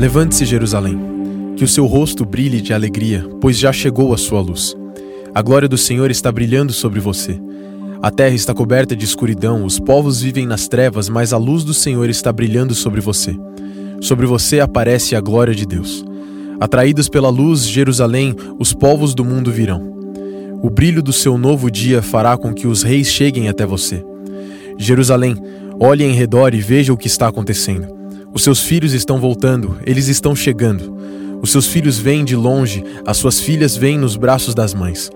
Levante-se, Jerusalém, que o seu rosto brilhe de alegria, pois já chegou a sua luz. A glória do Senhor está brilhando sobre você. A terra está coberta de escuridão, os povos vivem nas trevas, mas a luz do Senhor está brilhando sobre você. Sobre você aparece a glória de Deus. Atraídos pela luz, Jerusalém, os povos do mundo virão. O brilho do seu novo dia fará com que os reis cheguem até você. Jerusalém, olhe em redor e veja o que está acontecendo. Os seus filhos estão voltando, eles estão chegando. Os seus filhos vêm de longe, as suas filhas vêm nos braços das mães.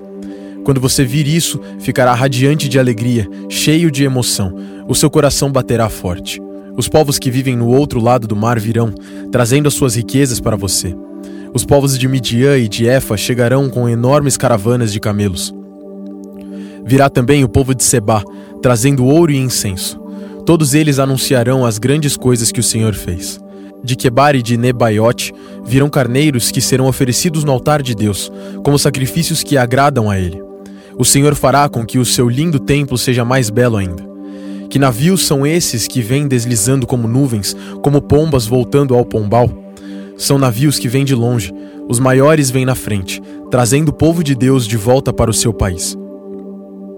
Quando você vir isso, ficará radiante de alegria, cheio de emoção, o seu coração baterá forte. Os povos que vivem no outro lado do mar virão, trazendo as suas riquezas para você. Os povos de Midian e de Efa chegarão com enormes caravanas de camelos. Virá também o povo de Seba, trazendo ouro e incenso. Todos eles anunciarão as grandes coisas que o Senhor fez. De Quebar e de Nebaiote virão carneiros que serão oferecidos no altar de Deus, como sacrifícios que agradam a Ele. O Senhor fará com que o seu lindo templo seja mais belo ainda. Que navios são esses que vêm deslizando como nuvens, como pombas voltando ao pombal? São navios que vêm de longe, os maiores vêm na frente, trazendo o povo de Deus de volta para o seu país.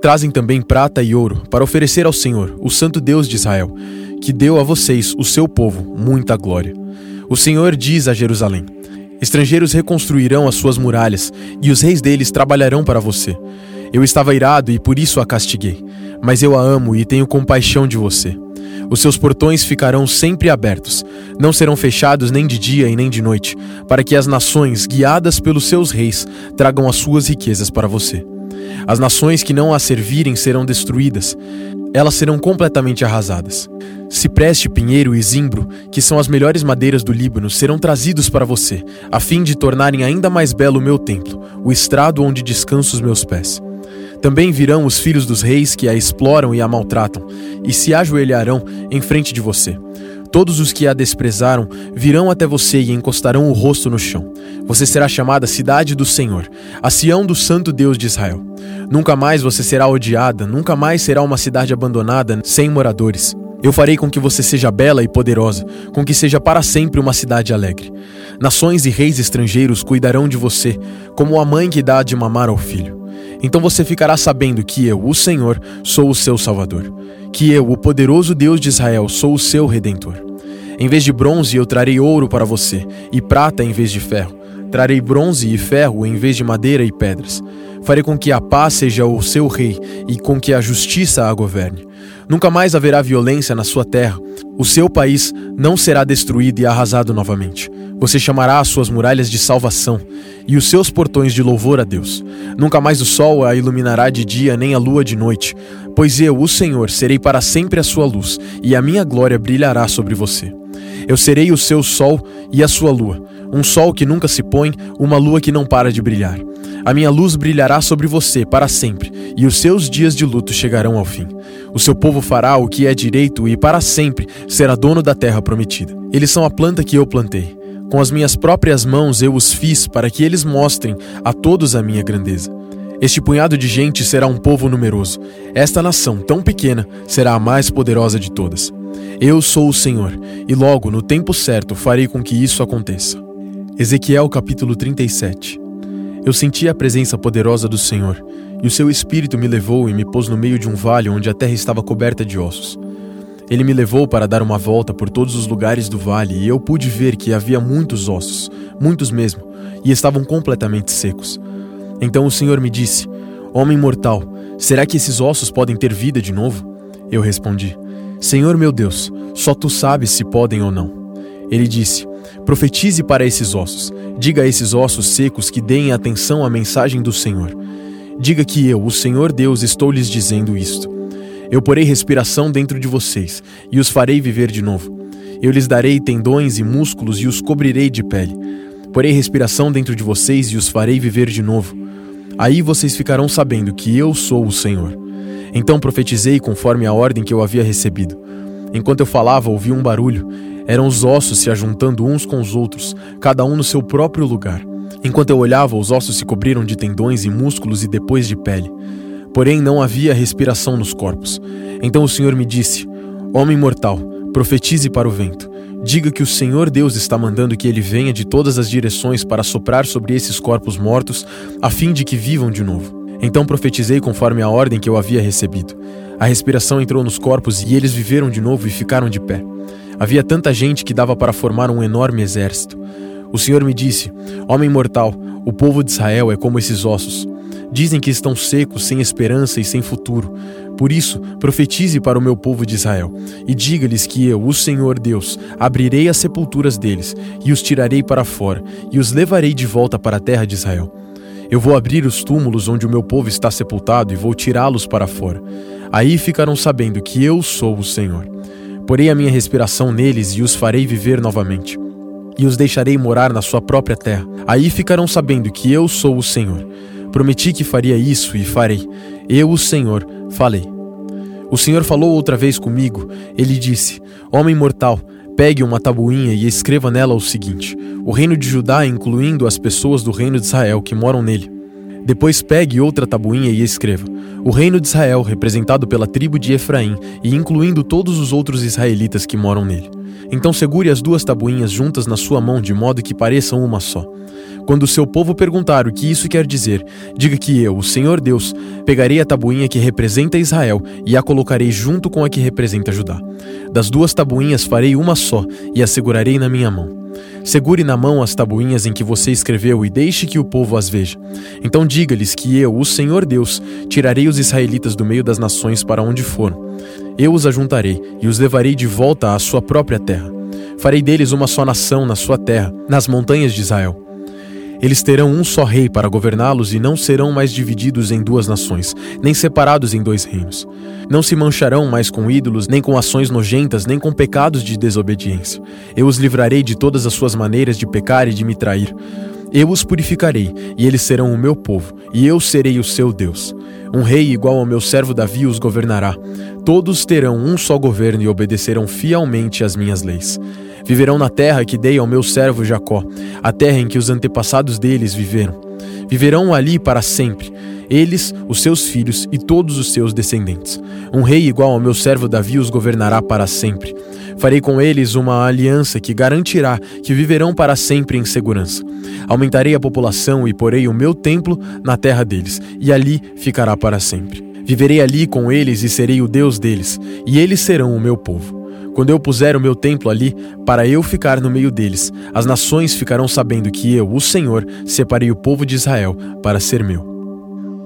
Trazem também prata e ouro para oferecer ao Senhor, o Santo Deus de Israel, que deu a vocês, o seu povo, muita glória. O Senhor diz a Jerusalém: Estrangeiros reconstruirão as suas muralhas, e os reis deles trabalharão para você. Eu estava irado e por isso a castiguei, mas eu a amo e tenho compaixão de você. Os seus portões ficarão sempre abertos, não serão fechados nem de dia e nem de noite, para que as nações, guiadas pelos seus reis, tragam as suas riquezas para você. As nações que não a servirem serão destruídas, elas serão completamente arrasadas. Cipreste, pinheiro e zimbro, que são as melhores madeiras do Líbano, serão trazidos para você, a fim de tornarem ainda mais belo o meu templo, o estrado onde descanso os meus pés. Também virão os filhos dos reis que a exploram e a maltratam, e se ajoelharão em frente de você. Todos os que a desprezaram virão até você e encostarão o rosto no chão. Você será chamada Cidade do Senhor, a Sião do Santo Deus de Israel. Nunca mais você será odiada, nunca mais será uma cidade abandonada, sem moradores. Eu farei com que você seja bela e poderosa, com que seja para sempre uma cidade alegre. Nações e reis estrangeiros cuidarão de você, como a mãe que dá de mamar ao filho. Então você ficará sabendo que eu, o Senhor, sou o seu Salvador, que eu, o poderoso Deus de Israel, sou o seu Redentor. Em vez de bronze, eu trarei ouro para você, e prata em vez de ferro. Trarei bronze e ferro em vez de madeira e pedras. Farei com que a paz seja o seu rei e com que a justiça a governe. Nunca mais haverá violência na sua terra. O seu país não será destruído e arrasado novamente. Você chamará as suas muralhas de salvação e os seus portões de louvor a Deus. Nunca mais o sol a iluminará de dia nem a lua de noite, pois eu, o Senhor, serei para sempre a sua luz e a minha glória brilhará sobre você. Eu serei o seu sol e a sua lua, um sol que nunca se põe, uma lua que não para de brilhar. A minha luz brilhará sobre você para sempre, e os seus dias de luto chegarão ao fim. O seu povo fará o que é direito e para sempre será dono da terra prometida. Eles são a planta que eu plantei. Com as minhas próprias mãos eu os fiz para que eles mostrem a todos a minha grandeza. Este punhado de gente será um povo numeroso. Esta nação tão pequena será a mais poderosa de todas. Eu sou o Senhor, e logo, no tempo certo, farei com que isso aconteça. Ezequiel capítulo 37 Eu senti a presença poderosa do Senhor, e o seu espírito me levou e me pôs no meio de um vale onde a terra estava coberta de ossos. Ele me levou para dar uma volta por todos os lugares do vale, e eu pude ver que havia muitos ossos, muitos mesmo, e estavam completamente secos. Então o Senhor me disse: Homem mortal, será que esses ossos podem ter vida de novo? Eu respondi: Senhor meu Deus, só tu sabes se podem ou não. Ele disse: Profetize para esses ossos. Diga a esses ossos secos que deem atenção à mensagem do Senhor. Diga que eu, o Senhor Deus, estou lhes dizendo isto. Eu porei respiração dentro de vocês e os farei viver de novo. Eu lhes darei tendões e músculos e os cobrirei de pele. Porei respiração dentro de vocês e os farei viver de novo. Aí vocês ficarão sabendo que eu sou o Senhor. Então profetizei conforme a ordem que eu havia recebido. Enquanto eu falava, ouvi um barulho. Eram os ossos se ajuntando uns com os outros, cada um no seu próprio lugar. Enquanto eu olhava, os ossos se cobriram de tendões e músculos e depois de pele. Porém, não havia respiração nos corpos. Então o Senhor me disse: Homem mortal, profetize para o vento. Diga que o Senhor Deus está mandando que ele venha de todas as direções para soprar sobre esses corpos mortos, a fim de que vivam de novo. Então profetizei conforme a ordem que eu havia recebido. A respiração entrou nos corpos e eles viveram de novo e ficaram de pé. Havia tanta gente que dava para formar um enorme exército. O Senhor me disse: Homem mortal, o povo de Israel é como esses ossos. Dizem que estão secos, sem esperança e sem futuro. Por isso, profetize para o meu povo de Israel, e diga-lhes que eu, o Senhor Deus, abrirei as sepulturas deles, e os tirarei para fora, e os levarei de volta para a terra de Israel. Eu vou abrir os túmulos onde o meu povo está sepultado e vou tirá-los para fora. Aí ficarão sabendo que eu sou o Senhor. Porei a minha respiração neles e os farei viver novamente. E os deixarei morar na sua própria terra. Aí ficarão sabendo que eu sou o Senhor. Prometi que faria isso e farei. Eu, o Senhor, falei. O Senhor falou outra vez comigo. Ele disse: Homem mortal, pegue uma tabuinha e escreva nela o seguinte: O reino de Judá, incluindo as pessoas do reino de Israel que moram nele. Depois pegue outra tabuinha e escreva: O reino de Israel, representado pela tribo de Efraim e incluindo todos os outros israelitas que moram nele. Então segure as duas tabuinhas juntas na sua mão de modo que pareçam uma só. Quando o seu povo perguntar o que isso quer dizer, diga que eu, o Senhor Deus, pegarei a tabuinha que representa Israel e a colocarei junto com a que representa Judá. Das duas tabuinhas farei uma só e a segurarei na minha mão. Segure na mão as tabuinhas em que você escreveu e deixe que o povo as veja. Então diga-lhes que eu, o Senhor Deus, tirarei os israelitas do meio das nações para onde foram. Eu os ajuntarei e os levarei de volta à sua própria terra. Farei deles uma só nação na sua terra, nas montanhas de Israel. Eles terão um só rei para governá-los e não serão mais divididos em duas nações, nem separados em dois reinos. Não se mancharão mais com ídolos, nem com ações nojentas, nem com pecados de desobediência. Eu os livrarei de todas as suas maneiras de pecar e de me trair. Eu os purificarei, e eles serão o meu povo, e eu serei o seu Deus. Um rei igual ao meu servo Davi os governará. Todos terão um só governo e obedecerão fielmente às minhas leis. Viverão na terra que dei ao meu servo Jacó, a terra em que os antepassados deles viveram. Viverão ali para sempre, eles, os seus filhos e todos os seus descendentes. Um rei igual ao meu servo Davi os governará para sempre. Farei com eles uma aliança que garantirá que viverão para sempre em segurança. Aumentarei a população e porei o meu templo na terra deles, e ali ficará para sempre. Viverei ali com eles e serei o Deus deles, e eles serão o meu povo. Quando eu puser o meu templo ali, para eu ficar no meio deles, as nações ficarão sabendo que eu, o Senhor, separei o povo de Israel para ser meu.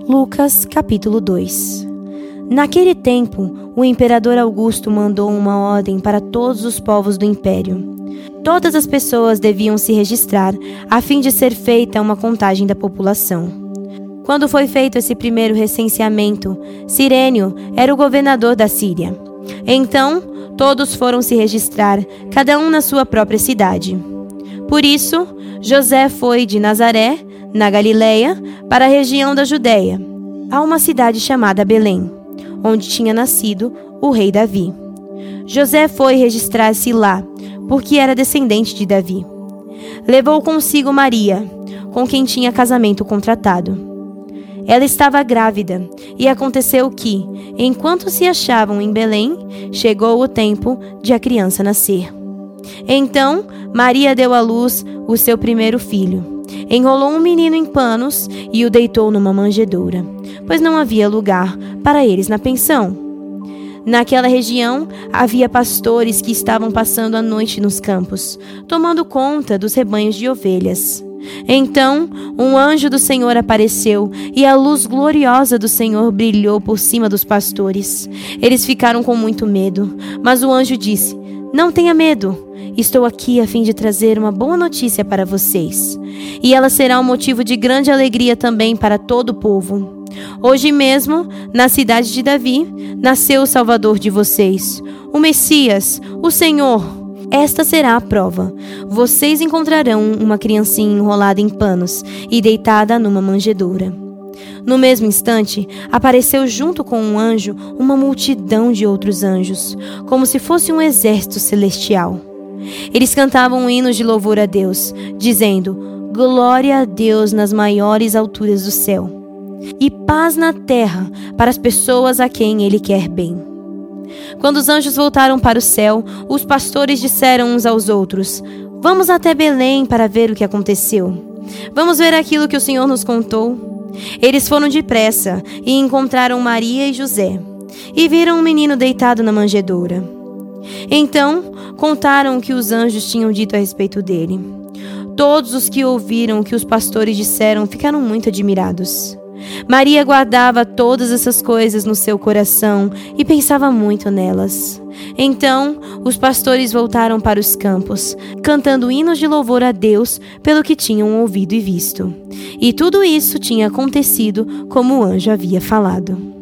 Lucas capítulo 2 Naquele tempo, o imperador Augusto mandou uma ordem para todos os povos do império. Todas as pessoas deviam se registrar, a fim de ser feita uma contagem da população. Quando foi feito esse primeiro recenseamento, Sirênio era o governador da Síria. Então, todos foram se registrar, cada um na sua própria cidade. Por isso, José foi de Nazaré, na Galiléia, para a região da Judéia, a uma cidade chamada Belém, onde tinha nascido o rei Davi. José foi registrar-se lá, porque era descendente de Davi. Levou consigo Maria, com quem tinha casamento contratado. Ela estava grávida, e aconteceu que, enquanto se achavam em Belém, chegou o tempo de a criança nascer. Então, Maria deu à luz o seu primeiro filho. Enrolou um menino em panos e o deitou numa manjedoura, pois não havia lugar para eles na pensão. Naquela região havia pastores que estavam passando a noite nos campos, tomando conta dos rebanhos de ovelhas. Então um anjo do Senhor apareceu e a luz gloriosa do Senhor brilhou por cima dos pastores. Eles ficaram com muito medo, mas o anjo disse: Não tenha medo. Estou aqui a fim de trazer uma boa notícia para vocês. E ela será um motivo de grande alegria também para todo o povo. Hoje mesmo, na cidade de Davi, nasceu o Salvador de vocês, o Messias, o Senhor. Esta será a prova. Vocês encontrarão uma criancinha enrolada em panos e deitada numa manjedoura. No mesmo instante, apareceu junto com um anjo uma multidão de outros anjos, como se fosse um exército celestial. Eles cantavam hinos de louvor a Deus, dizendo: Glória a Deus nas maiores alturas do céu, e paz na terra para as pessoas a quem Ele quer bem. Quando os anjos voltaram para o céu, os pastores disseram uns aos outros: Vamos até Belém para ver o que aconteceu. Vamos ver aquilo que o Senhor nos contou. Eles foram depressa e encontraram Maria e José, e viram um menino deitado na manjedoura. Então contaram o que os anjos tinham dito a respeito dele. Todos os que ouviram o que os pastores disseram ficaram muito admirados. Maria guardava todas essas coisas no seu coração e pensava muito nelas. Então, os pastores voltaram para os campos, cantando hinos de louvor a Deus pelo que tinham ouvido e visto. E tudo isso tinha acontecido como o anjo havia falado.